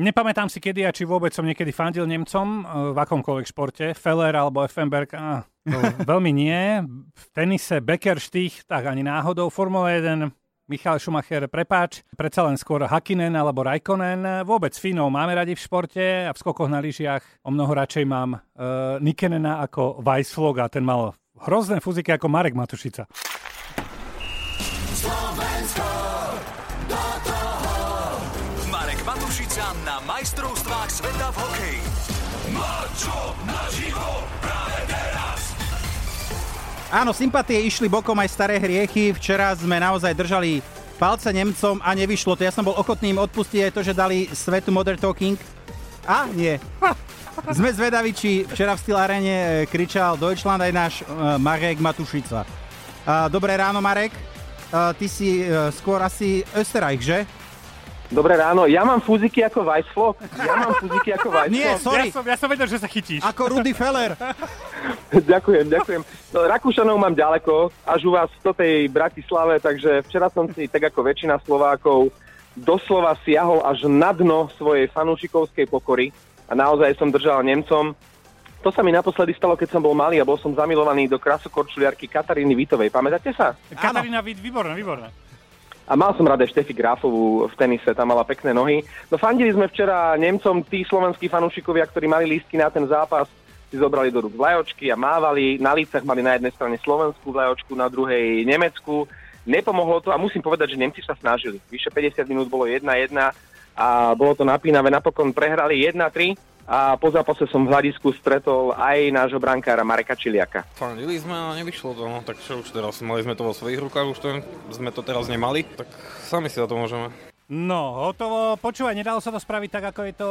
Nepamätám si kedy a či vôbec som niekedy fandil Nemcom e, v akomkoľvek športe. Feller alebo Effenberg, á, to veľmi nie. V tenise Becker Štých, tak ani náhodou. Formula 1 Michal Schumacher, prepáč, predsa len skôr Hakinen alebo Raikkonen. Vôbec Finov máme radi v športe a v skokoch na lyžiach o mnoho radšej mám uh, Nikenena ako Weissflog a ten mal hrozné fuziky ako Marek Matušica. Matušica na majstrovstvách sveta v hokeji. Mačo naživo práve teraz. Áno, sympatie išli bokom aj staré hriechy. Včera sme naozaj držali palce Nemcom a nevyšlo to. Ja som bol ochotný im odpustiť aj to, že dali svetu Modern Talking. A nie. Sme zvedaví, či včera v Steel Arene e, kričal Deutschland aj náš uh, Marek Matušica. Uh, dobré ráno, Marek. Uh, ty si uh, skôr asi Österreich, že? Dobré ráno, ja mám fúziky ako Weissflog. Ja mám fúziky ako Weissflog. Nie, sorry. Ja som, ja som vedel, že sa chytíš. Ako Rudy Feller. ďakujem, ďakujem. No, Rakúšanov mám ďaleko, až u vás v tej Bratislave, takže včera som si, tak ako väčšina Slovákov, doslova siahol až na dno svojej fanúšikovskej pokory a naozaj som držal Nemcom. To sa mi naposledy stalo, keď som bol malý a bol som zamilovaný do krasokorčuliarky Kataríny Vitovej. Pamätáte sa? Katarína Vít, výborné, výborné. A mal som rada Štefi Grafovú v tenise, tam mala pekné nohy. No fandili sme včera Nemcom, tí slovenskí fanúšikovia, ktorí mali lístky na ten zápas, si zobrali do rúk vlajočky a mávali. Na lícach mali na jednej strane slovenskú vlajočku, na druhej nemeckú. Nepomohlo to a musím povedať, že Nemci sa snažili. Vyše 50 minút bolo 1-1 a bolo to napínavé. Napokon prehrali 1-3 a po zápase som v hľadisku stretol aj nášho brankára Mareka Čiliaka. Fandili sme a nevyšlo to, no tak čo už teraz, mali sme to vo svojich rukách, už to, sme to teraz nemali, tak sami si za to môžeme. No, hotovo. Počúvaj, nedalo sa to spraviť tak, ako je to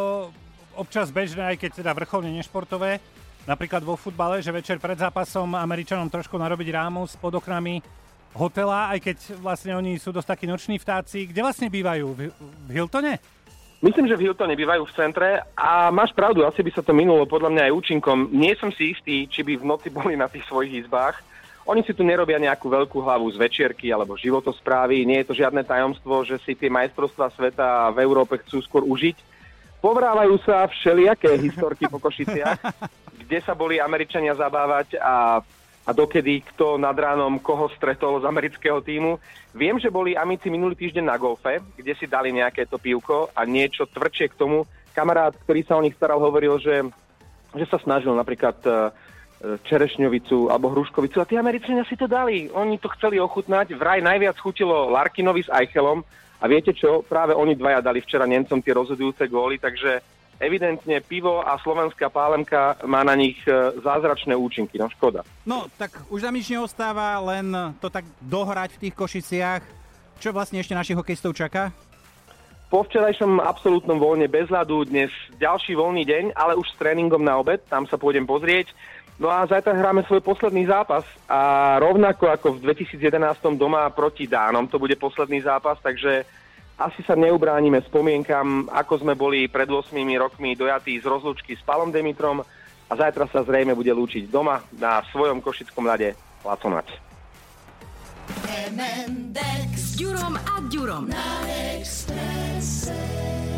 občas bežné, aj keď teda vrcholne nešportové. Napríklad vo futbale, že večer pred zápasom Američanom trošku narobiť rámus pod oknami hotela, aj keď vlastne oni sú dosť takí noční vtáci. Kde vlastne bývajú? V, v Hiltone? Myslím, že v Hiltone bývajú v centre a máš pravdu, asi by sa to minulo podľa mňa aj účinkom. Nie som si istý, či by v noci boli na tých svojich izbách. Oni si tu nerobia nejakú veľkú hlavu z večierky alebo životosprávy. Nie je to žiadne tajomstvo, že si tie majstrovstvá sveta v Európe chcú skôr užiť. Povrávajú sa všelijaké historky po Košiciach, kde sa boli Američania zabávať a a dokedy kto nad ránom koho stretol z amerického týmu. Viem, že boli amici minulý týždeň na golfe, kde si dali nejaké to pivko a niečo tvrdšie k tomu. Kamarát, ktorý sa o nich staral, hovoril, že, že sa snažil napríklad e, čerešňovicu alebo hruškovicu a tí Američania si to dali. Oni to chceli ochutnať. Vraj najviac chutilo Larkinovi s Eichelom a viete čo? Práve oni dvaja dali včera Nemcom tie rozhodujúce góly, takže evidentne pivo a slovenská pálemka má na nich e, zázračné účinky, no škoda. No, tak už nám nič neostáva, len to tak dohrať v tých Košiciach. Čo vlastne ešte našich hokejistov čaká? Po včerajšom absolútnom voľne bez ľadu, dnes ďalší voľný deň, ale už s tréningom na obed, tam sa pôjdem pozrieť. No a zajtra hráme svoj posledný zápas a rovnako ako v 2011 doma proti Dánom, to bude posledný zápas, takže asi sa neubránime spomienkam, ako sme boli pred 8 rokmi dojatí z rozlúčky s Palom Demitrom a zajtra sa zrejme bude lúčiť doma na svojom košickom ľade s Ďurom a Ďurom. Na Expresse.